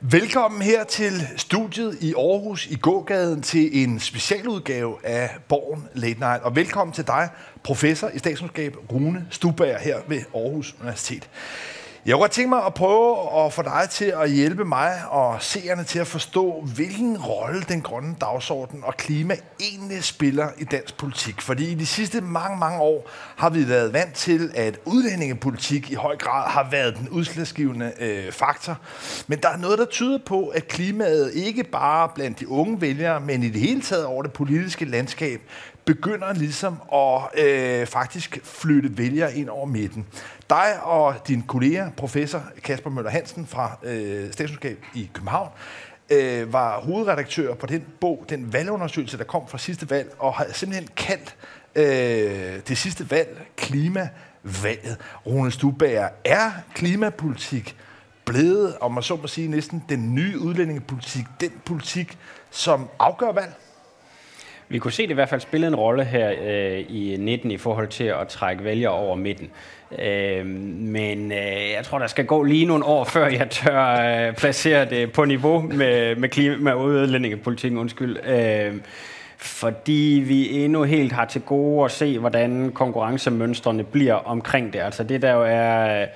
Velkommen her til studiet i Aarhus i gågaden til en specialudgave af Borgen Late Night. Og velkommen til dig, professor i statskundskab Rune Stubager her ved Aarhus Universitet. Jeg kunne godt tænke mig at prøve at få dig til at hjælpe mig og seerne til at forstå, hvilken rolle den grønne dagsorden og klima egentlig spiller i dansk politik. Fordi i de sidste mange, mange år har vi været vant til, at udlændingepolitik i høj grad har været den udslagsgivende øh, faktor. Men der er noget, der tyder på, at klimaet ikke bare blandt de unge vælgere, men i det hele taget over det politiske landskab, begynder ligesom at øh, faktisk flytte vælgere ind over midten. Dig og din kollega, professor Kasper Møller Hansen fra øh, Statskundskab i København, øh, var hovedredaktør på den bog, den valgundersøgelse, der kom fra sidste valg, og har simpelthen kaldt øh, det sidste valg klimavalget. Rune Stubager, er klimapolitik blevet, om man så må sige, næsten den nye udlændingepolitik, den politik, som afgør valg? Vi kunne se det i hvert fald spille en rolle her øh, i 19 i forhold til at trække vælgere over midten. Øh, men øh, jeg tror, der skal gå lige nogle år, før jeg tør øh, placere det på niveau med, med, klima, med udlændingepolitikken. Undskyld. Øh, fordi vi endnu helt har til gode at se, hvordan konkurrencemønstrene bliver omkring det. Altså det der jo er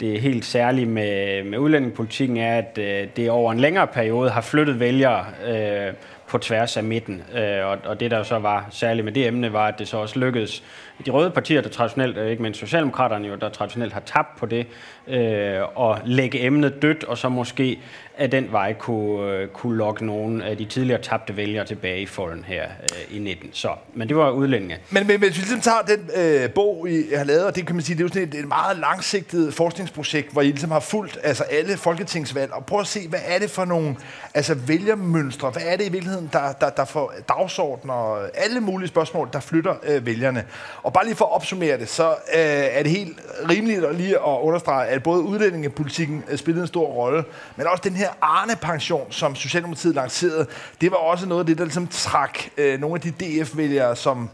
det helt særlige med, med udlændingepolitikken er, at øh, det over en længere periode har flyttet vælgere øh, på tværs af midten. Øh, og, og det, der så var særligt med det emne, var, at det så også lykkedes de røde partier, der traditionelt, øh, ikke mindst Socialdemokraterne jo, der traditionelt har tabt på det, øh, og lægge emnet dødt, og så måske af den vej kunne, øh, kunne lokke nogle af de tidligere tabte vælgere tilbage i folden her øh, i 19. Så, men det var udlændinge. Men, men hvis vi ligesom tager den øh, bog, I har lavet, og det kan man sige, det er jo sådan et, et meget langsigtet forskningsprojekt, hvor I ligesom har fulgt altså alle folketingsvalg, og prøv at se, hvad er det for nogle altså vælgermønstre, hvad er det i virkeligheden, der, der, der får dagsordner og alle mulige spørgsmål, der flytter øh, vælgerne. Og bare lige for at opsummere det, så øh, er det helt rimeligt at lige at understrege, at både udlændingepolitikken øh, spillede en stor rolle, men også den her Arne-pension, som Socialdemokratiet lancerede, det var også noget af det, der ligesom trak øh, nogle af de DF-vælgere, som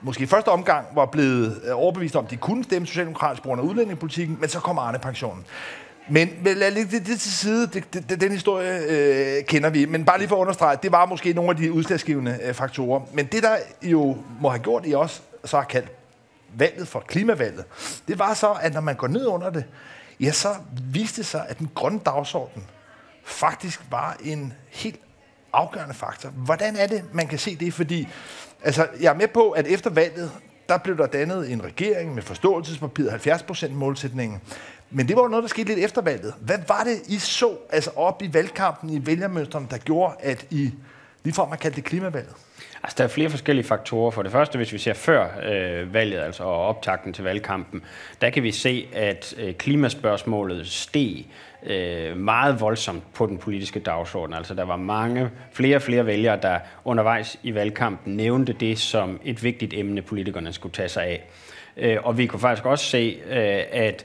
måske i første omgang var blevet øh, overbevist om, at de kunne stemme socialdemokratisk på grund af udlændingepolitikken, men så kom Arne-pensionen. Men lad lige det, det til side, det, det, den historie øh, kender vi. Men bare lige for at understrege, det var måske nogle af de udslagsgivende øh, faktorer. Men det, der jo må have gjort i os, så har kaldt valget for klimavalget, det var så, at når man går ned under det, ja, så viste det sig, at den grønne dagsorden faktisk var en helt afgørende faktor. Hvordan er det, man kan se det? Fordi altså, jeg er med på, at efter valget, der blev der dannet en regering med forståelsespapiret, 70% målsætningen. Men det var jo noget, der skete lidt efter valget. Hvad var det, I så altså op i valgkampen, i vælgermønstrene, der gjorde, at I ligefrem har kaldt det klimavalget? Altså, der er flere forskellige faktorer. For det første, hvis vi ser før øh, valget, altså optakten til valgkampen, der kan vi se, at øh, klimaspørgsmålet steg øh, meget voldsomt på den politiske dagsorden. Altså, der var mange, flere og flere vælgere, der undervejs i valgkampen nævnte det som et vigtigt emne, politikerne skulle tage sig af. Øh, og vi kunne faktisk også se, øh, at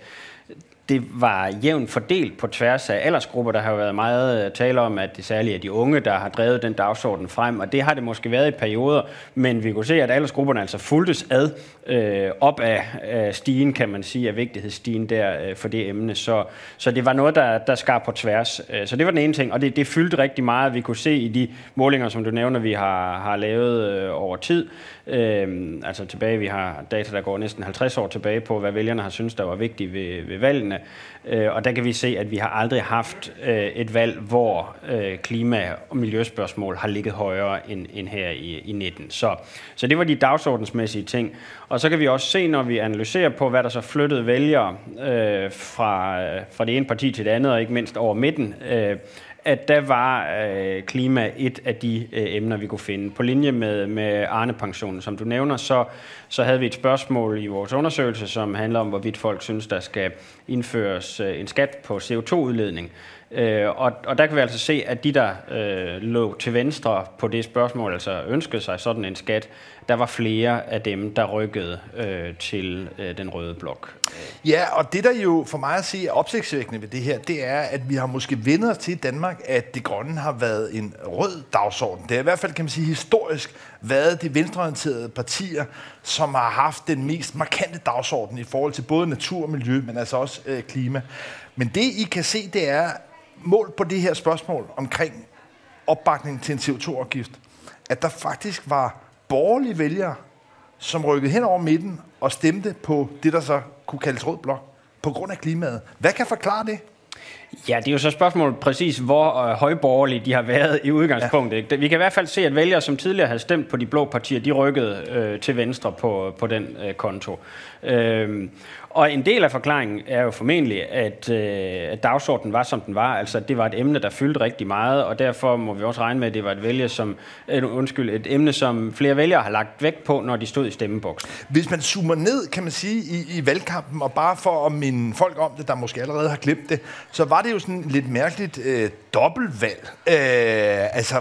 det var jævnt fordelt på tværs af aldersgrupper. Der har jo været meget øh, tale om, at det særligt er de unge, der har drevet den dagsorden frem, og det har det måske været i perioder, men vi kunne se, at aldersgrupperne altså fuldtes ad øh, op af øh, stigen, kan man sige, af vigtighedsstigen der øh, for det emne. Så, så det var noget, der, der skar på tværs. Øh, så det var den ene ting, og det, det fyldte rigtig meget. Vi kunne se i de målinger, som du nævner, vi har, har lavet øh, over tid, øh, altså tilbage, vi har data, der går næsten 50 år tilbage på, hvad vælgerne har syntes, der var vigtigt ved, ved valgene, Øh, og der kan vi se, at vi har aldrig haft øh, et valg, hvor øh, klima- og miljøspørgsmål har ligget højere end, end her i, i 19. Så, så det var de dagsordensmæssige ting. Og så kan vi også se, når vi analyserer på, hvad der så flyttede vælgere øh, fra, øh, fra det ene parti til det andet, og ikke mindst over midten, øh, at der var øh, klima et af de øh, emner, vi kunne finde. På linje med, med Arne-pensionen, som du nævner, så, så havde vi et spørgsmål i vores undersøgelse, som handler om, hvorvidt folk synes, der skal indføres øh, en skat på CO2-udledning. Øh, og, og der kan vi altså se, at de, der øh, lå til venstre på det spørgsmål, altså ønskede sig sådan en skat, der var flere af dem, der rykkede øh, til øh, den røde blok. Ja, og det der jo for mig at se er opsigtsvækkende ved det her, det er, at vi har måske vendt os til i Danmark, at det grønne har været en rød dagsorden. Det er i hvert fald, kan man sige, historisk været de venstreorienterede partier, som har haft den mest markante dagsorden i forhold til både natur og miljø, men altså også øh, klima. Men det, I kan se, det er, mål på det her spørgsmål omkring opbakning til en CO2-afgift, at der faktisk var borgerlige vælgere, som rykkede hen over midten og stemte på det, der så kunne kaldes rød blok, på grund af klimaet. Hvad kan forklare det? Ja, det er jo så spørgsmålet præcis, hvor øh, højborgerlige de har været i udgangspunktet. Ja. Vi kan i hvert fald se, at vælgere, som tidligere havde stemt på de blå partier, de rykkede øh, til venstre på, på den øh, konto. Øh, og en del af forklaringen er jo formentlig, at, øh, at dagsordenen var, som den var. Altså, det var et emne, der fyldte rigtig meget, og derfor må vi også regne med, at det var et, vælge, som, øh, undskyld, et emne, som flere vælgere har lagt vægt på, når de stod i stemmeboksen. Hvis man zoomer ned, kan man sige, i, i valgkampen, og bare for at minde folk om det, der måske allerede har glemt det, så var det jo sådan lidt mærkeligt øh, dobbeltvalg. Øh, altså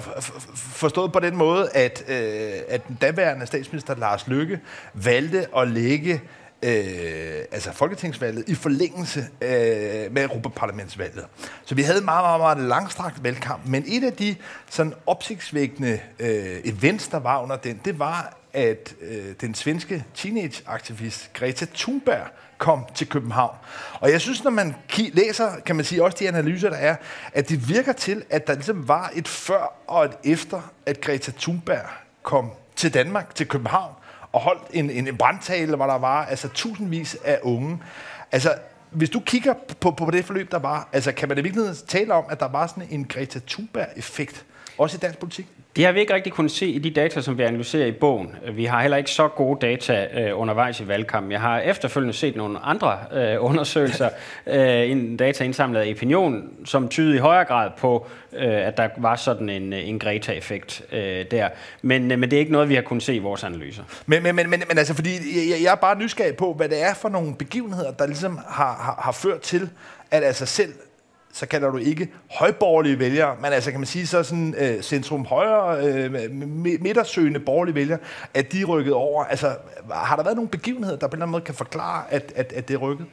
forstået på den måde, at, øh, at den daværende statsminister Lars Lykke valgte at lægge øh, altså folketingsvalget i forlængelse øh, med Europaparlamentsvalget. Så vi havde en meget, meget, meget langstrakt valgkamp, men et af de sådan opsigtsvækkende øh, events, der var under den, det var, at øh, den svenske teenageaktivist Greta Thunberg kom til København. Og jeg synes, når man læser, kan man sige, også de analyser, der er, at det virker til, at der ligesom var et før og et efter, at Greta Thunberg kom til Danmark, til København, og holdt en, en, en brandtale, hvor der var altså tusindvis af unge. Altså, hvis du kigger på, på det forløb, der var, altså, kan man i virkeligheden tale om, at der var sådan en Greta Thunberg-effekt, også i dansk politik? Det har vi ikke rigtig kunnet se i de data, som vi analyserer i bogen. Vi har heller ikke så gode data øh, undervejs i valgkampen. Jeg har efterfølgende set nogle andre øh, undersøgelser, øh, en data indsamlet af Opinion, som tyder i højere grad på, øh, at der var sådan en, en Greta-effekt øh, der. Men, øh, men det er ikke noget, vi har kunnet se i vores analyser. Men, men, men, men, men altså, fordi jeg, jeg er bare nysgerrig på, hvad det er for nogle begivenheder, der ligesom har, har, har ført til, at altså selv så kalder du ikke højborgerlige vælgere, men altså kan man sige så sådan øh, centrum højre, øh, midtersøgende borgerlige vælgere, at de er rykket over. Altså har der været nogle begivenheder, der på en eller anden måde kan forklare, at, at, at det er rykket?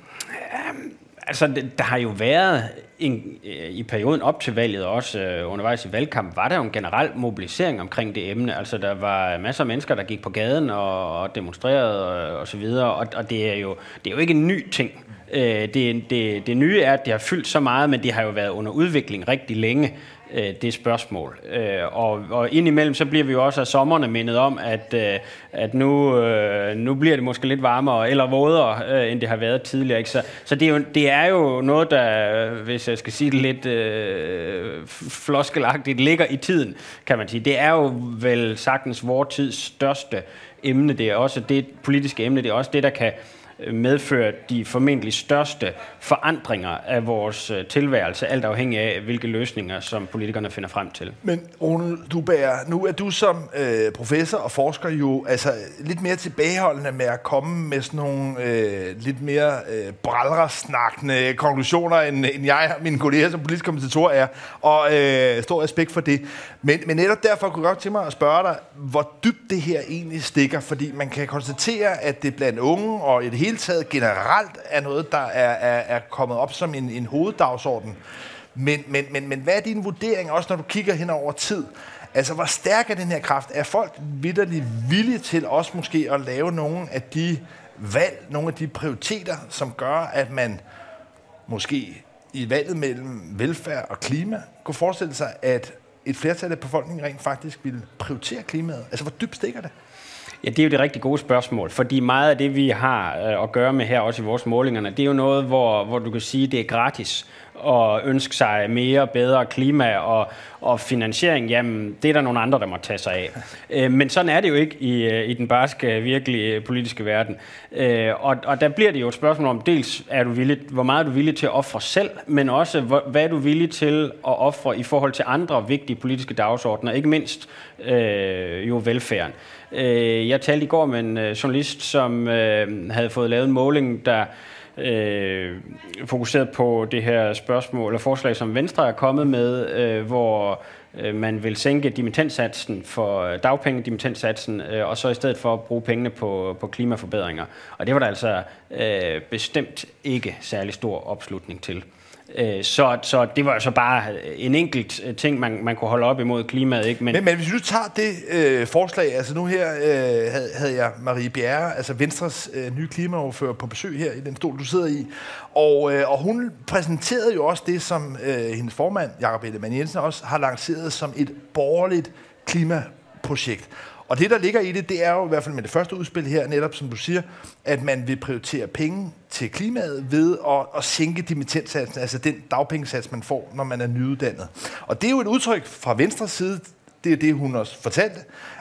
Um, altså der har jo været en, øh, i perioden op til valget, også øh, undervejs i valgkamp, var der jo en generel mobilisering omkring det emne. Altså der var masser af mennesker, der gik på gaden og, og demonstrerede og, og så videre, og, og det, er jo, det er jo ikke en ny ting. Øh, det, det, det nye er, at det har fyldt så meget, men det har jo været under udvikling rigtig længe, øh, det spørgsmål. Øh, og, og indimellem så bliver vi jo også af sommerne mindet om, at, øh, at nu, øh, nu bliver det måske lidt varmere eller vådere, øh, end det har været tidligere. Ikke? Så, så det, er jo, det er jo noget, der, hvis jeg skal sige det lidt øh, floskelagtigt, ligger i tiden, kan man sige. Det er jo vel sagtens vores tids største emne. Det er også det politiske emne, det er også det, der kan medført de formentlig største forandringer af vores øh, tilværelse, alt afhængig af, hvilke løsninger, som politikerne finder frem til. Men Rune Dubær, nu er du som øh, professor og forsker jo altså, lidt mere tilbageholdende med at komme med sådan nogle øh, lidt mere øh, bralresnakkende konklusioner, end, end jeg og mine kolleger som politisk kommentator er, og øh, stor respekt for det. Men, men netop derfor kunne jeg godt tænke mig at spørge dig, hvor dybt det her egentlig stikker, fordi man kan konstatere, at det blandt unge og i det hele taget generelt er noget, der er, er, er kommet op som en, en hoveddagsorden. Men, men, men, men hvad er din vurdering, også når du kigger hen over tid? Altså, hvor stærk er den her kraft? Er folk vidderligt villige til også måske at lave nogle af de valg, nogle af de prioriteter, som gør, at man måske i valget mellem velfærd og klima kunne forestille sig, at et flertal af befolkningen rent faktisk vil prioritere klimaet? Altså, hvor dybt stikker det? Ja, det er jo det rigtig gode spørgsmål, fordi meget af det, vi har øh, at gøre med her, også i vores målingerne, det er jo noget, hvor, hvor du kan sige, det er gratis at ønske sig mere, bedre klima og, og finansiering, jamen det er der nogle andre, der må tage sig af. Øh, men sådan er det jo ikke i, øh, i den barske, virkelige politiske verden. Og, og der bliver det jo et spørgsmål om, dels er du villig, hvor meget er du villig til at ofre selv, men også hvad er du villig til at ofre i forhold til andre vigtige politiske dagsordner, ikke mindst øh, jo velfærden. Øh, jeg talte i går med en øh, journalist, som øh, havde fået lavet en måling, der øh, fokuseret på det her spørgsmål eller forslag, som Venstre er kommet med, øh, hvor øh, man vil sænke dimittentsatsen for øh, dagpenge, dimittentsatsen, øh, og så i stedet for at bruge pengene på, på klimaforbedringer. Og det var der altså øh, bestemt ikke særlig stor opslutning til. Øh, så, så det var altså bare en enkelt øh, ting, man, man kunne holde op imod klimaet. Ikke? Men, men, men hvis du tager det øh, forslag, altså nu her øh, havde, havde jeg Marie Bjerre, altså Venstres øh, nye klimaoverfører på besøg her i den stol, du sidder i, og, øh, og hun præsenterede jo også det, som øh, hendes formand, Jakob Ellemann Jensen, også har lanceret som et borgerligt klimaprojekt. Og det, der ligger i det, det er jo i hvert fald med det første udspil her, netop som du siger, at man vil prioritere penge til klimaet ved at, at sænke dimittentsatsen, altså den dagpengesats, man får, når man er nyuddannet. Og det er jo et udtryk fra venstre side, det er det, hun også fortalte,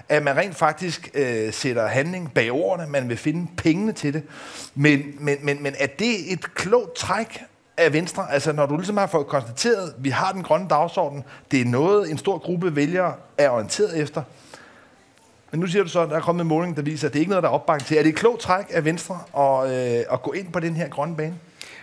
at man rent faktisk øh, sætter handling bag ordene, man vil finde pengene til det. Men, men, men, men er det et klogt træk af Venstre? Altså når du ligesom har fået konstateret, at vi har den grønne dagsorden, det er noget, en stor gruppe vælgere er orienteret efter, men nu siger du så, at der er kommet en måling, der viser, at det ikke er noget, der er opbakning til. Er det et klogt træk af Venstre at, øh, at gå ind på den her grønne bane?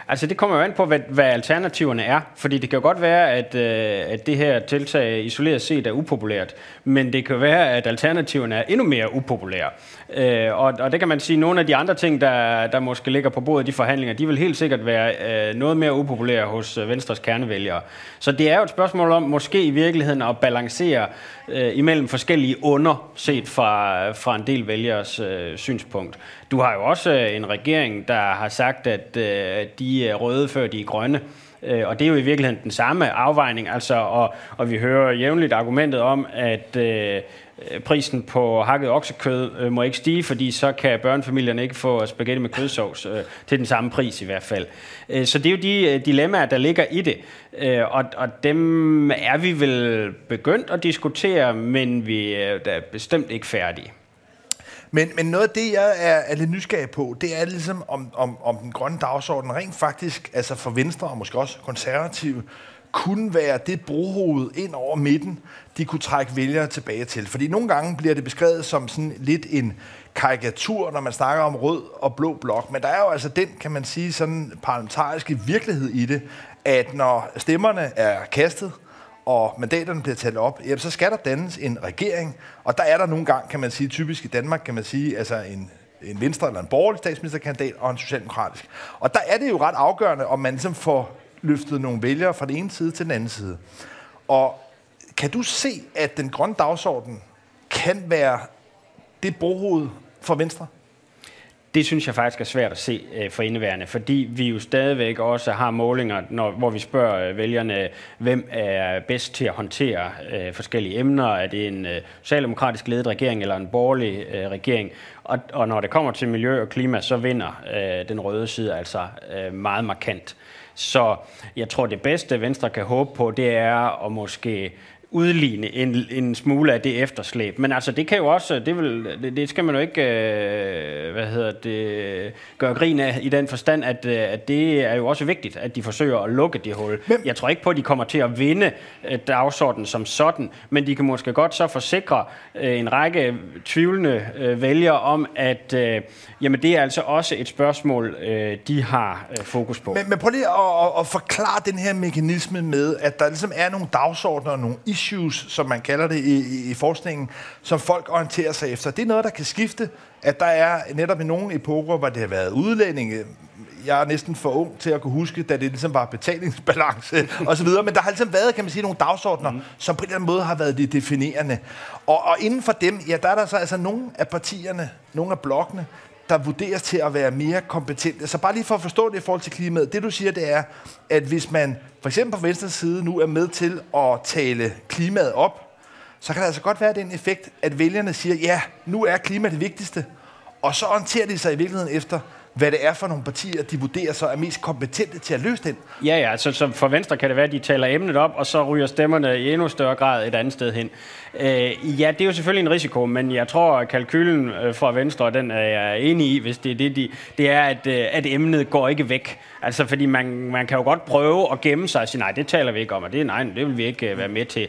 Altså det kommer jo an på, hvad, hvad alternativerne er. Fordi det kan jo godt være, at, øh, at det her tiltag isoleret set er upopulært. Men det kan være, at alternativerne er endnu mere upopulære. Øh, og, og det kan man sige, nogle af de andre ting, der, der måske ligger på bordet i de forhandlinger, de vil helt sikkert være øh, noget mere upopulære hos øh, Venstres kernevælgere. Så det er jo et spørgsmål om måske i virkeligheden at balancere øh, imellem forskellige under, set fra, fra en del vælgers øh, synspunkt. Du har jo også øh, en regering, der har sagt, at øh, de er røde, før de er grønne. Øh, Øh, og det er jo i virkeligheden den samme afvejning, altså, og, og vi hører jævnligt argumentet om, at øh, prisen på hakket oksekød øh, må ikke stige, fordi så kan børnefamilierne ikke få spaghetti med kødsovs øh, til den samme pris i hvert fald. Øh, så det er jo de øh, dilemmaer, der ligger i det, øh, og, og dem er vi vel begyndt at diskutere, men vi er bestemt ikke færdige. Men, men noget af det, jeg er, er lidt nysgerrig på, det er ligesom, om, om, om den grønne dagsorden rent faktisk, altså for Venstre og måske også konservative, kunne være det brohoved ind over midten, de kunne trække vælgere tilbage til. Fordi nogle gange bliver det beskrevet som sådan lidt en karikatur, når man snakker om rød og blå blok. Men der er jo altså den, kan man sige, sådan parlamentariske virkelighed i det, at når stemmerne er kastet, og mandaterne bliver talt op, jamen, så skal der dannes en regering. Og der er der nogle gange, kan man sige, typisk i Danmark, kan man sige, altså en, en venstre eller en borgerlig statsministerkandidat og en socialdemokratisk. Og der er det jo ret afgørende, om man ligesom får løftet nogle vælgere fra den ene side til den anden side. Og kan du se, at den grønne dagsorden kan være det brohoved for Venstre? Det synes jeg faktisk er svært at se øh, for indeværende, fordi vi jo stadigvæk også har målinger, når, hvor vi spørger øh, vælgerne, hvem er bedst til at håndtere øh, forskellige emner. Er det en øh, socialdemokratisk ledet regering eller en borgerlig øh, regering? Og, og når det kommer til miljø og klima, så vinder øh, den røde side altså øh, meget markant. Så jeg tror, det bedste Venstre kan håbe på, det er at måske udligne en, en smule af det efterslæb. Men altså, det kan jo også, det, vil, det, det skal man jo ikke, øh, hvad hedder det, gøre grin af i den forstand, at, øh, at det er jo også vigtigt, at de forsøger at lukke det hul. Men, jeg tror ikke på, at de kommer til at vinde øh, dagsordenen som sådan, men de kan måske godt så forsikre øh, en række tvivlende øh, vælgere om, at øh, jamen, det er altså også et spørgsmål, øh, de har øh, fokus på. Men, men prøv lige at, at, at forklare den her mekanisme med, at der ligesom er nogle dagsordner og nogle issues, issues, som man kalder det i, i, forskningen, som folk orienterer sig efter. Det er noget, der kan skifte, at der er netop i nogle epoker, hvor det har været udlændinge, jeg er næsten for ung til at kunne huske, da det ligesom var betalingsbalance og så videre. Men der har ligesom været, kan man sige, nogle dagsordner, mm. som på en eller anden måde har været det definerende. Og, og inden for dem, ja, der er der så altså nogle af partierne, nogle af blokkene, der vurderes til at være mere kompetente. Så bare lige for at forstå det i forhold til klimaet. Det du siger, det er, at hvis man for eksempel på venstre side nu er med til at tale klimaet op, så kan der altså godt være den effekt, at vælgerne siger, ja, nu er klima det vigtigste, og så orienterer de sig i virkeligheden efter, hvad det er for nogle partier, de vurderer så er mest kompetente til at løse den. Ja, ja, så, så for Venstre kan det være, at de taler emnet op, og så ryger stemmerne i endnu større grad et andet sted hen. Øh, ja, det er jo selvfølgelig en risiko, men jeg tror, at kalkylen øh, fra Venstre, den er jeg enig i, hvis det er det, de, det er, at, øh, at emnet går ikke væk. Altså, fordi man, man kan jo godt prøve at gemme sig og sige, nej, det taler vi ikke om, og det, nej, det vil vi ikke øh, være med til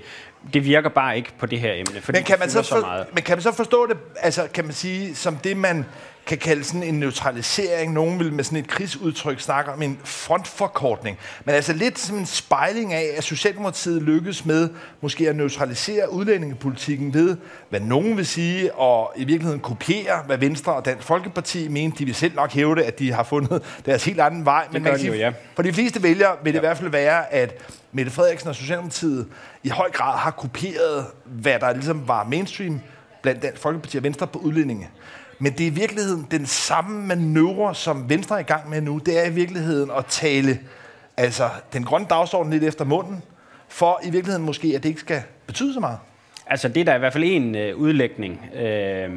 det virker bare ikke på det her emne, fordi men kan man så, så meget. Men kan man så forstå det, altså kan man sige, som det man kan kalde sådan en neutralisering. Nogen vil med sådan et krigsudtryk snakke om en frontforkortning. Men altså lidt som en spejling af, at Socialdemokratiet lykkes med måske at neutralisere udlændingepolitikken ved, hvad nogen vil sige, og i virkeligheden kopiere, hvad Venstre og Dansk Folkeparti mente. De vil selv nok hævde, at de har fundet deres helt anden vej. Men man kan sige, jo, ja. for de fleste vælgere vil det ja. i hvert fald være, at Mette Frederiksen og Socialdemokratiet i høj grad har kopieret, hvad der ligesom var mainstream blandt Dansk Folkeparti og Venstre på udlændinge. Men det er i virkeligheden den samme manøvre, som Venstre er i gang med nu. Det er i virkeligheden at tale altså, den grønne dagsorden lidt efter munden, for i virkeligheden måske, at det ikke skal betyde så meget. Altså det er der i hvert fald en øh, udlægning. Øh,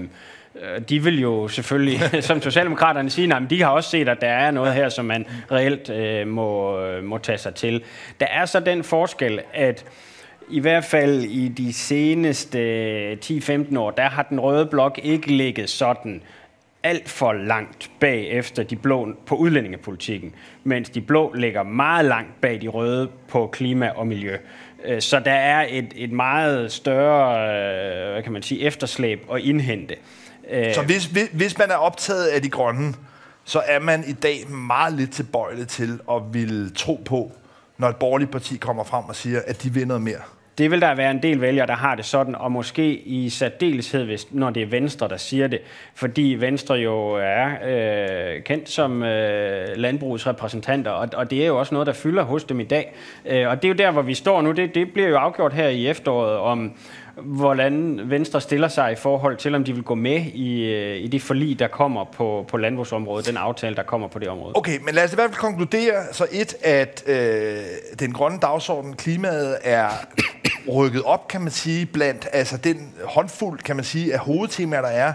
de vil jo selvfølgelig, som Socialdemokraterne siger, at de har også set, at der er noget her, som man reelt øh, må, må tage sig til. Der er så den forskel, at i hvert fald i de seneste 10-15 år, der har den røde blok ikke ligget sådan alt for langt bag efter de blå på udlændingepolitikken, mens de blå ligger meget langt bag de røde på klima og miljø. Øh, så der er et, et meget større øh, hvad kan man sige, efterslæb at indhente. Øh, så så hvis, hvis man er optaget af de grønne, så er man i dag meget lidt tilbøjelig til at ville tro på, når et borgerligt parti kommer frem og siger, at de vil noget mere? Det vil der være en del vælgere, der har det sådan, og måske i særdeleshed, hvis, når det er Venstre, der siger det, fordi Venstre jo er øh, kendt som øh, landbrugets repræsentanter, og, og det er jo også noget, der fylder hos dem i dag. Øh, og det er jo der, hvor vi står nu. Det, det bliver jo afgjort her i efteråret, om hvordan Venstre stiller sig i forhold til, om de vil gå med i, øh, i det forlig, der kommer på, på landbrugsområdet, den aftale, der kommer på det område. Okay, men lad os i hvert fald konkludere så et, at øh, den grønne dagsorden, klimaet, er rykket op, kan man sige, blandt altså den håndfuld, kan man sige, af hovedtemaer, der er,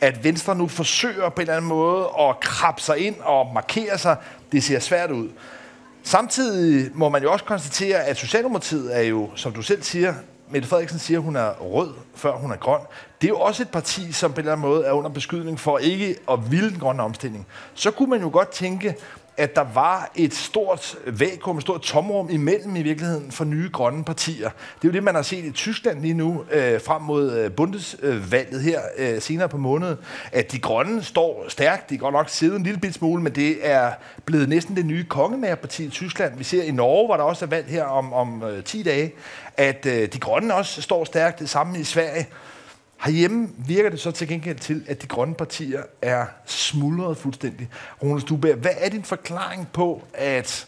at Venstre nu forsøger på en eller anden måde at krabbe sig ind og markere sig. Det ser svært ud. Samtidig må man jo også konstatere, at Socialdemokratiet er jo, som du selv siger, Mette Frederiksen siger, at hun er rød, før hun er grøn. Det er jo også et parti, som på en eller anden måde er under beskydning for ikke at ville den grønne omstilling. Så kunne man jo godt tænke, at der var et stort vakuum, et stort tomrum imellem i virkeligheden for nye grønne partier. Det er jo det, man har set i Tyskland lige nu, øh, frem mod øh, Bundesvalget her øh, senere på måneden, at de grønne står stærkt. De går nok siddet en lille bit smule, men det er blevet næsten det nye kongemagerparti i Tyskland. Vi ser i Norge, hvor der også er valg her om, om øh, 10 dage, at øh, de grønne også står stærkt. Det samme i Sverige. Herhjemme virker det så til gengæld til, at de grønne partier er smuldret fuldstændig. Ronald Stuberg, hvad er din forklaring på, at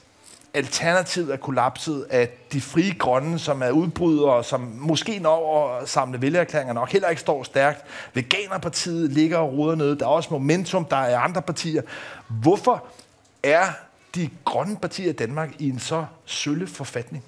alternativet er kollapset, at de frie grønne, som er udbrydere, som måske når at samle vælgererklæringer nok, heller ikke står stærkt. Veganerpartiet ligger og ruder nede. Der er også momentum, der er andre partier. Hvorfor er de grønne partier i Danmark i en så sølle forfatning?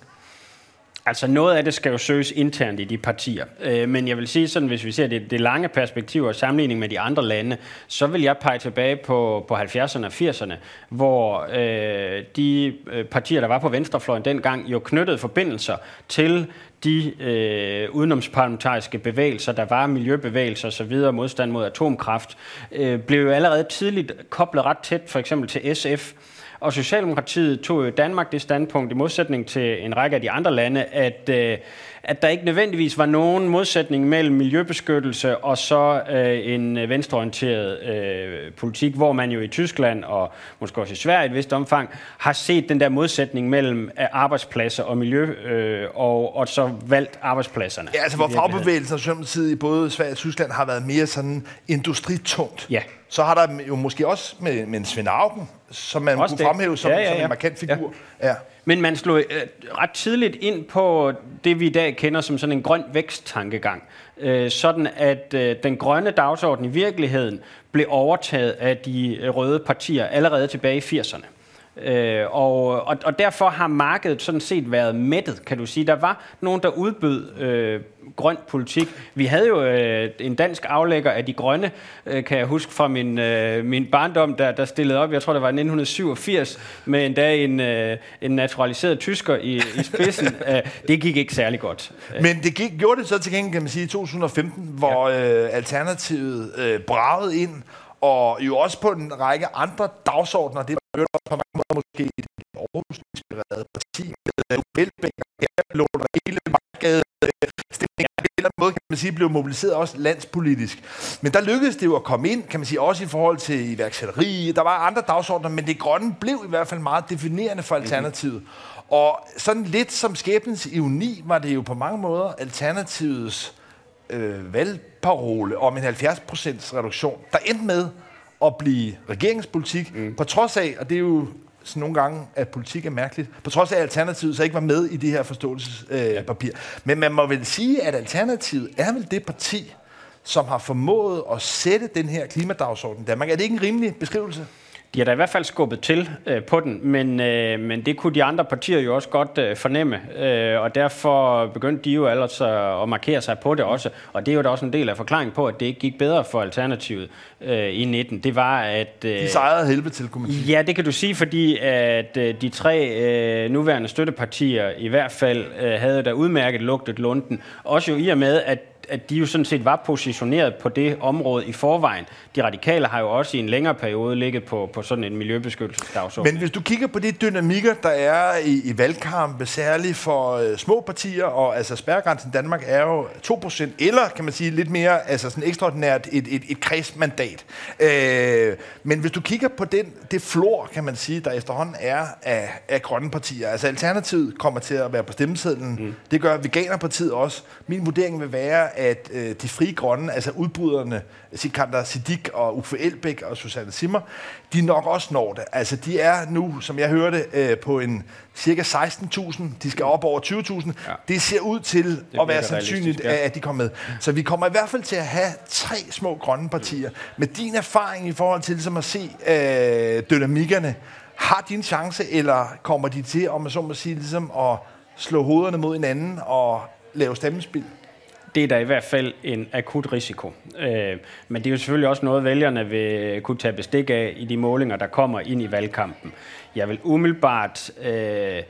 Altså noget af det skal jo søges internt i de partier. Øh, men jeg vil sige sådan, hvis vi ser det, det lange perspektiv og sammenligning med de andre lande, så vil jeg pege tilbage på, på 70'erne og 80'erne, hvor øh, de øh, partier, der var på venstrefløjen dengang, jo knyttede forbindelser til de øh, udenomsparlamentariske bevægelser, der var miljøbevægelser osv., modstand mod atomkraft, øh, blev jo allerede tidligt koblet ret tæt for eksempel til SF, og Socialdemokratiet tog jo Danmark det standpunkt, i modsætning til en række af de andre lande, at, øh, at der ikke nødvendigvis var nogen modsætning mellem miljøbeskyttelse og så øh, en venstreorienteret øh, politik, hvor man jo i Tyskland og måske også i Sverige i et vist omfang har set den der modsætning mellem øh, arbejdspladser og miljø, øh, og, og så valgt arbejdspladserne. Ja, altså hvor fagbevægelsen og Socialdemokratiet i både Sverige og Tyskland har været mere sådan industritungt. Ja. Så har der jo måske også med, med Svend Augen, som man også kunne det. fremhæve som, ja, ja, ja. som en markant figur. Ja. Ja. Men man slog øh, ret tidligt ind på det, vi i dag kender som sådan en grøn væksttankegang. Øh, sådan at øh, den grønne dagsorden i virkeligheden blev overtaget af de øh, røde partier allerede tilbage i 80'erne. Øh, og, og, og derfor har markedet sådan set været mættet, kan du sige. Der var nogen, der udbød øh, grøn politik. Vi havde jo øh, en dansk aflægger af de grønne, øh, kan jeg huske fra min, øh, min barndom, der, der stillede op, jeg tror det var 1987, med endda en, øh, en naturaliseret tysker i, i spidsen. øh, det gik ikke særlig godt. Men det gik, gjorde det så til gengæld, kan man sige, i 2015, hvor ja. øh, Alternativet øh, bragede ind, og jo også på en række andre dagsordner. Det var på mange måder måske et Aarhus-inspireret parti med Nobelbæk og Herblå og hele markedet stemninger. På en eller anden måde kan man man sige, blev mobiliseret også landspolitisk. Men der lykkedes det jo at komme ind, kan man sige, også i forhold til iværksætteri. Der var andre dagsordner, men det grønne blev i hvert fald meget definerende for Alternativet. Mm-hmm. Og sådan lidt som skæbnens ironi var det jo på mange måder Alternativets øh, valgparole om en 70% reduktion, der endte med at blive regeringspolitik, mm. på trods af, og det er jo sådan nogle gange, at politik er mærkeligt, på trods af, at Alternativet så ikke var med i det her forståelsespapir. Øh, Men man må vel sige, at Alternativet er vel det parti, som har formået at sætte den her klimadagsorden i Danmark. Er det ikke en rimelig beskrivelse? De har da i hvert fald skubbet til øh, på den, men, øh, men det kunne de andre partier jo også godt øh, fornemme, øh, og derfor begyndte de jo altså at markere sig på det også, og det er jo da også en del af forklaringen på, at det ikke gik bedre for Alternativet øh, i 19. Det var, at... Øh, de sejrede helvede til, kunne man sige. Ja, det kan du sige, fordi at øh, de tre øh, nuværende støttepartier i hvert fald øh, havde da udmærket lugtet lunden, også jo i og med, at at de jo sådan set var positioneret på det område i forvejen. De radikale har jo også i en længere periode ligget på, på sådan en miljøbeskyttelsesdagsorden. Men hvis du kigger på de dynamikker, der er i, i valgkampe, særligt for øh, små partier, og altså spærregrænsen i Danmark er jo 2%, eller kan man sige lidt mere altså sådan ekstraordinært et, et, et kredsmandat. Øh, men hvis du kigger på den, det flor, kan man sige, der efterhånden er af, af grønne partier, altså Alternativet kommer til at være på stemmesedlen, mm. det gør Veganerpartiet også. Min vurdering vil være, at øh, de frie grønne, altså udbryderne, Sikander Siddiq og Uffe Elbæk og Susanne Simmer, de nok også når det. Altså de er nu, som jeg hørte, øh, på en cirka 16.000. De skal op over 20.000. Ja. Det ser ud til at være sandsynligt, ja. at de kommer med. Så vi kommer i hvert fald til at have tre små grønne partier. Med din erfaring i forhold til ligesom at se øh, dynamikkerne, har de en chance, eller kommer de til, om man så må sige, ligesom at slå hovederne mod hinanden og lave stemmespil? Det er der i hvert fald en akut risiko. Øh, men det er jo selvfølgelig også noget, vælgerne vil kunne tage bestik af i de målinger, der kommer ind i valgkampen. Jeg vil umiddelbart, øh,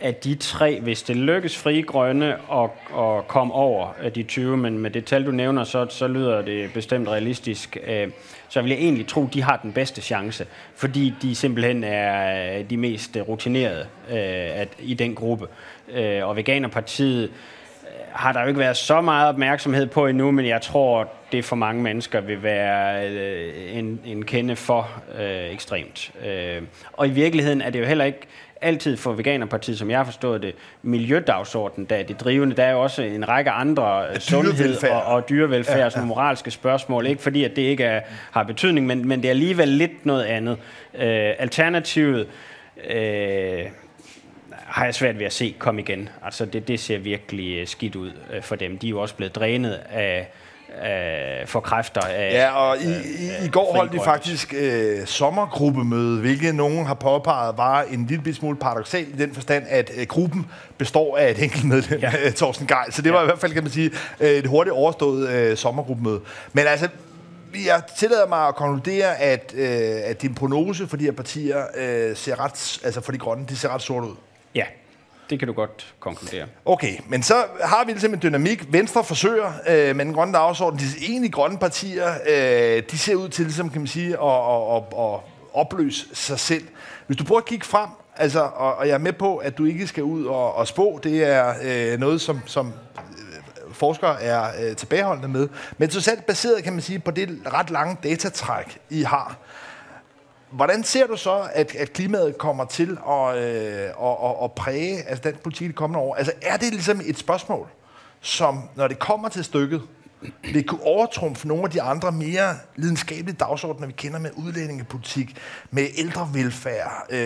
at de tre, hvis det lykkes frie grønne at, at komme over øh, de 20, men med det tal, du nævner, så, så lyder det bestemt realistisk, øh, så vil jeg egentlig tro, at de har den bedste chance, fordi de simpelthen er øh, de mest rutinerede at, i den gruppe. Og Veganerpartiet har der jo ikke været så meget opmærksomhed på endnu, men jeg tror, det for mange mennesker vil være øh, en, en kende for øh, ekstremt. Øh, og i virkeligheden er det jo heller ikke altid for Veganerpartiet, som jeg har forstået det, miljødagsordenen, der er det drivende. Der er jo også en række andre øh, sundhed og, og dyrevelfærd, ja, ja. som moralske spørgsmål. Ikke fordi, at det ikke er, har betydning, men, men det er alligevel lidt noget andet. Øh, alternativet... Øh, har jeg svært ved at se komme igen. Altså det, det ser virkelig øh, skidt ud øh, for dem. De er jo også blevet drænet af, af for kræfter af Ja, og i, i, i går holdt de faktisk øh, sommergruppemøde, hvilket nogen har påpeget var en lille smule paradoxalt i den forstand, at øh, gruppen består af et enkelt medlem, ja. Thorsten Geil. Så det var ja. i hvert fald, kan man sige, et hurtigt overstået øh, sommergruppemøde. Men altså, jeg tillader mig at konkludere, at, øh, at din prognose for de her partier øh, ser ret, altså for de grønne, de ser ret sort ud. Ja, det kan du godt konkludere. Okay, men så har vi ligesom en dynamik. Venstre forsøger øh, med den grønne dagsorden. De egentlig grønne partier, øh, de ser ud til, ligesom, kan man sige, at, at, at, at opløse sig selv. Hvis du prøver at kigge frem, altså, og, og jeg er med på, at du ikke skal ud og, og spå, det er øh, noget, som, som øh, forskere er øh, tilbageholdende med. Men så selv baseret, kan man sige, på det ret lange datatræk, I har. Hvordan ser du så, at, at klimaet kommer til at, øh, at, at, at præge altså den politik de kommende år? Altså er det ligesom et spørgsmål, som når det kommer til stykket, vil kunne overtrumfe nogle af de andre mere lidenskabelige dagsordner, vi kender med udlændingepolitik, med ældrevelfærd. Øh,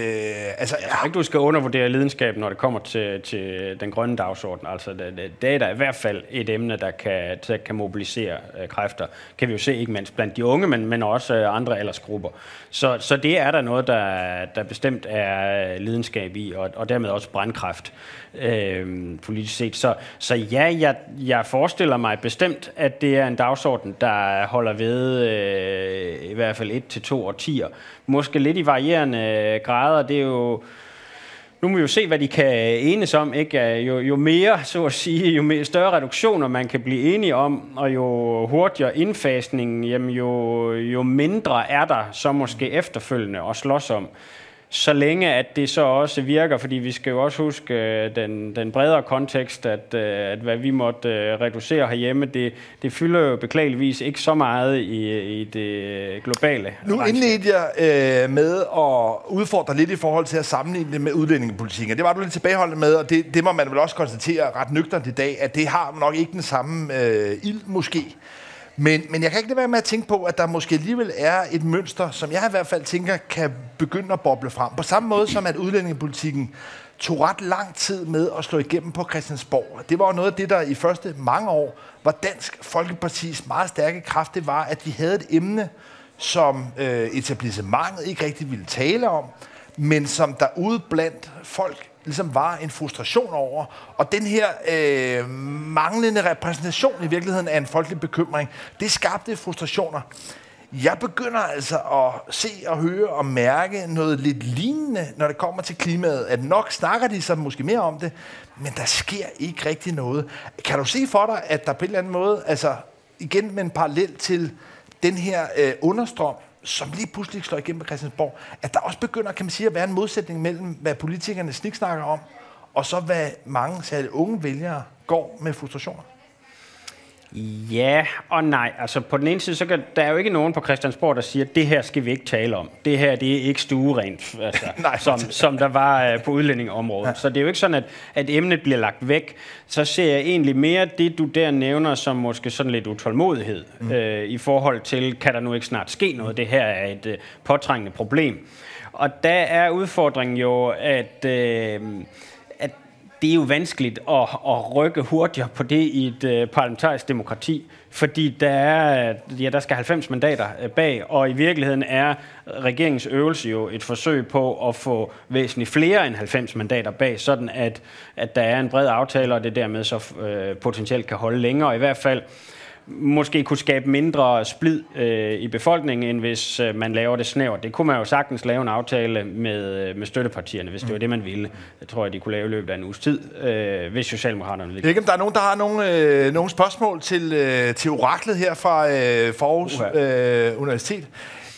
altså, jeg tror ikke, du skal undervurdere lidenskaben, når det kommer til, til den grønne dagsorden. Altså, det, det er da i hvert fald et emne, der kan, der kan mobilisere øh, kræfter. Kan vi jo se, ikke mindst blandt de unge, men, men også øh, andre aldersgrupper. Så, så det er der noget, der, der bestemt er lidenskab i, og, og dermed også brandkræft øh, politisk set. Så, så ja, jeg, jeg forestiller mig bestemt, at det er en dagsorden, der holder ved øh, i hvert fald et til to årtier. Måske lidt i varierende øh, grader. Det er jo nu må vi jo se, hvad de kan enes om. Ikke? Øh, jo, jo mere, så at sige, jo mere, større reduktioner man kan blive enige om, og jo hurtigere indfasningen, jamen jo, jo mindre er der så måske efterfølgende at slås om så længe at det så også virker, fordi vi skal jo også huske øh, den, den bredere kontekst, at, øh, at hvad vi måtte øh, reducere herhjemme, det, det fylder jo beklageligvis ikke så meget i, i det globale. Nu indledte jeg øh, med at udfordre lidt i forhold til at sammenligne det med udlændingepolitikken. Det var du lidt tilbageholdende med, og det, det må man vel også konstatere ret nøgternt i dag, at det har nok ikke den samme øh, ild måske. Men, men jeg kan ikke lade være med at tænke på, at der måske alligevel er et mønster, som jeg i hvert fald tænker, kan begynde at boble frem. På samme måde som at udlændingepolitikken tog ret lang tid med at slå igennem på Christiansborg. Det var noget af det, der i første mange år var Dansk Folkepartis meget stærke kraft. Det var, at vi havde et emne, som øh, etablissementet ikke rigtig ville tale om, men som der ude blandt folk ligesom var en frustration over. Og den her øh, manglende repræsentation i virkeligheden af en folkelig bekymring, det skabte frustrationer. Jeg begynder altså at se og høre og mærke noget lidt lignende, når det kommer til klimaet. At nok snakker de så måske mere om det, men der sker ikke rigtig noget. Kan du se for dig, at der på en eller anden måde, altså igen med en parallel til den her øh, understrøm, som lige pludselig slår igennem på Christiansborg, at der også begynder, kan man sige, at være en modsætning mellem, hvad politikerne sniksnakker om, og så hvad mange, særligt unge vælgere, går med frustrationer. Ja og nej. Altså på den ene side, så kan, der er jo ikke nogen på Christiansborg, der siger, at det her skal vi ikke tale om. Det her, det er ikke stuerent, altså, nej, som, som der var uh, på udlændingeområdet. Ja. Så det er jo ikke sådan, at, at emnet bliver lagt væk. Så ser jeg egentlig mere det, du der nævner, som måske sådan lidt utålmodighed mm. uh, i forhold til, kan der nu ikke snart ske noget? Det her er et uh, påtrængende problem. Og der er udfordringen jo, at... Uh, det er jo vanskeligt at, at rykke hurtigere på det i et øh, parlamentarisk demokrati, fordi der, er, ja, der skal 90 mandater øh, bag, og i virkeligheden er regeringens øvelse jo et forsøg på at få væsentligt flere end 90 mandater bag, sådan at, at der er en bred aftale, og det dermed så øh, potentielt kan holde længere. I hvert fald måske kunne skabe mindre splid øh, i befolkningen, end hvis øh, man laver det snævert. Det kunne man jo sagtens lave en aftale med, øh, med støttepartierne, hvis det var det, man ville. Jeg tror, at de kunne lave i løbet af en uges tid, øh, hvis Socialdemokraterne ville. Ikke, om der er nogen, der har nogle, øh, nogle spørgsmål til, øh, til oraklet her fra øh, Forhus øh, Universitet.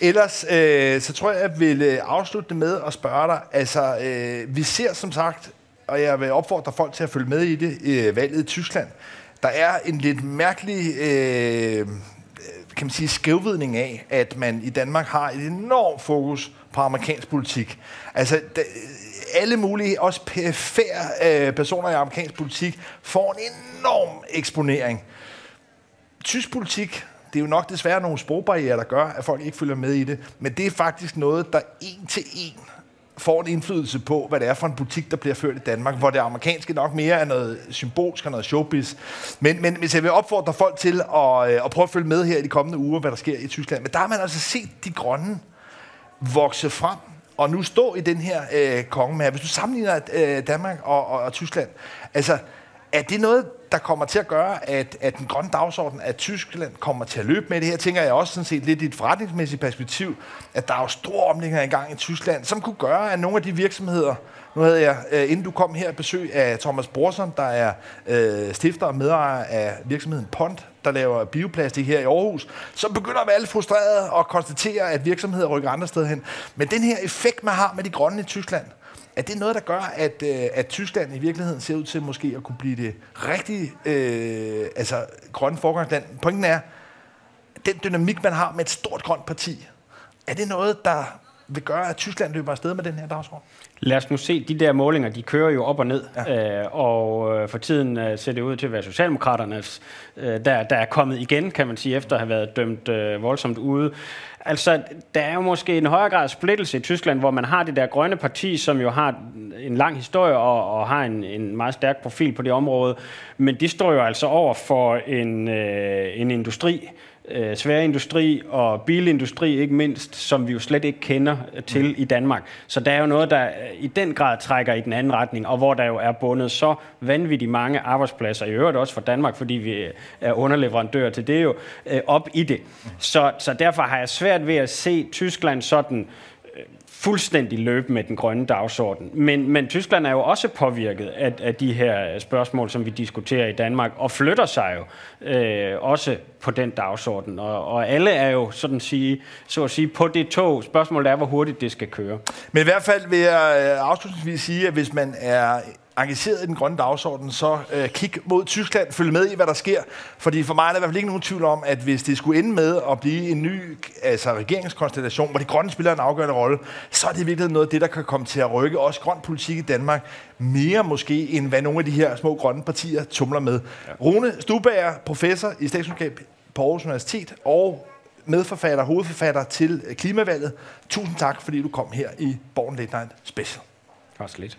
Ellers øh, så tror jeg, at jeg vil øh, afslutte med at spørge dig. Altså, øh, vi ser som sagt, og jeg vil opfordre folk til at følge med i det, øh, valget i Tyskland, der er en lidt mærkelig øh, øh, kan man sige, skævvidning af, at man i Danmark har et enormt fokus på amerikansk politik. Altså, da, øh, alle mulige, også perifære øh, personer i amerikansk politik, får en enorm eksponering. Tysk politik, det er jo nok desværre nogle sprogbarriere, der gør, at folk ikke følger med i det, men det er faktisk noget, der en til en får en indflydelse på, hvad det er for en butik, der bliver ført i Danmark, hvor det amerikanske nok mere er noget symbolsk og noget showbiz. Men, men hvis jeg vil opfordre folk til at, øh, at prøve at følge med her i de kommende uger, hvad der sker i Tyskland, men der har man altså set de grønne vokse frem, og nu stå i den her øh, konge med Hvis du sammenligner øh, Danmark og, og, og Tyskland, altså, er det noget, der kommer til at gøre, at, at den grønne dagsorden, at Tyskland kommer til at løbe med det her, tænker jeg også sådan set lidt i et forretningsmæssigt perspektiv, at der er jo store omlægninger i gang i Tyskland, som kunne gøre, at nogle af de virksomheder, nu havde jeg, øh, inden du kom her, besøg af Thomas Borsom, der er øh, stifter og medejer af virksomheden Pont, der laver bioplastik her i Aarhus, som begynder at være lidt frustreret og konstatere, at virksomheder rykker andre steder hen. Men den her effekt, man har med de grønne i Tyskland, er det noget, der gør, at, øh, at Tyskland i virkeligheden ser ud til måske at kunne blive det rigtige øh, altså, grønne forgangsland? Pointen er, den dynamik, man har med et stort grønt parti, er det noget, der vil gøre, at Tyskland løber afsted med den her dagsorden? Lad os nu se, de der målinger, de kører jo op og ned, ja. øh, og øh, for tiden øh, ser det ud til at være Socialdemokraternes, øh, der, der er kommet igen, kan man sige, efter at have været dømt øh, voldsomt ude. Altså, der er jo måske en højere grad splittelse i Tyskland, hvor man har det der grønne parti, som jo har en lang historie og, og har en, en meget stærk profil på det område, men de står jo altså over for en, øh, en industri, øh, svære industri og bilindustri ikke mindst, som vi jo slet ikke kender til mm. i Danmark. Så der er jo noget, der i den grad trækker i den anden retning, og hvor der jo er bundet så vanvittigt mange arbejdspladser, i øvrigt også for Danmark, fordi vi er underleverandør til det jo, øh, op i det. Så, så derfor har jeg svært ved at se Tyskland sådan fuldstændig løbe med den grønne dagsorden. Men, men Tyskland er jo også påvirket af, af de her spørgsmål, som vi diskuterer i Danmark, og flytter sig jo øh, også på den dagsorden. Og, og alle er jo sådan sige, så at sige på det tog. Spørgsmålet er, hvor hurtigt det skal køre. Men i hvert fald vil jeg øh, afslutningsvis sige, at hvis man er engageret i den grønne dagsorden, så øh, kig mod Tyskland, følg med i, hvad der sker. Fordi for mig er der i hvert fald ikke nogen tvivl om, at hvis det skulle ende med at blive en ny altså regeringskonstellation, hvor de grønne spiller en afgørende rolle, så er det virkelig noget af det, der kan komme til at rykke også grøn politik i Danmark mere måske, end hvad nogle af de her små grønne partier tumler med. Ja. Rune Stubager, professor i statskundskab på Aarhus Universitet og medforfatter, hovedforfatter til Klimavalget. Tusind tak, fordi du kom her i Born Late Night Special. Var så lidt.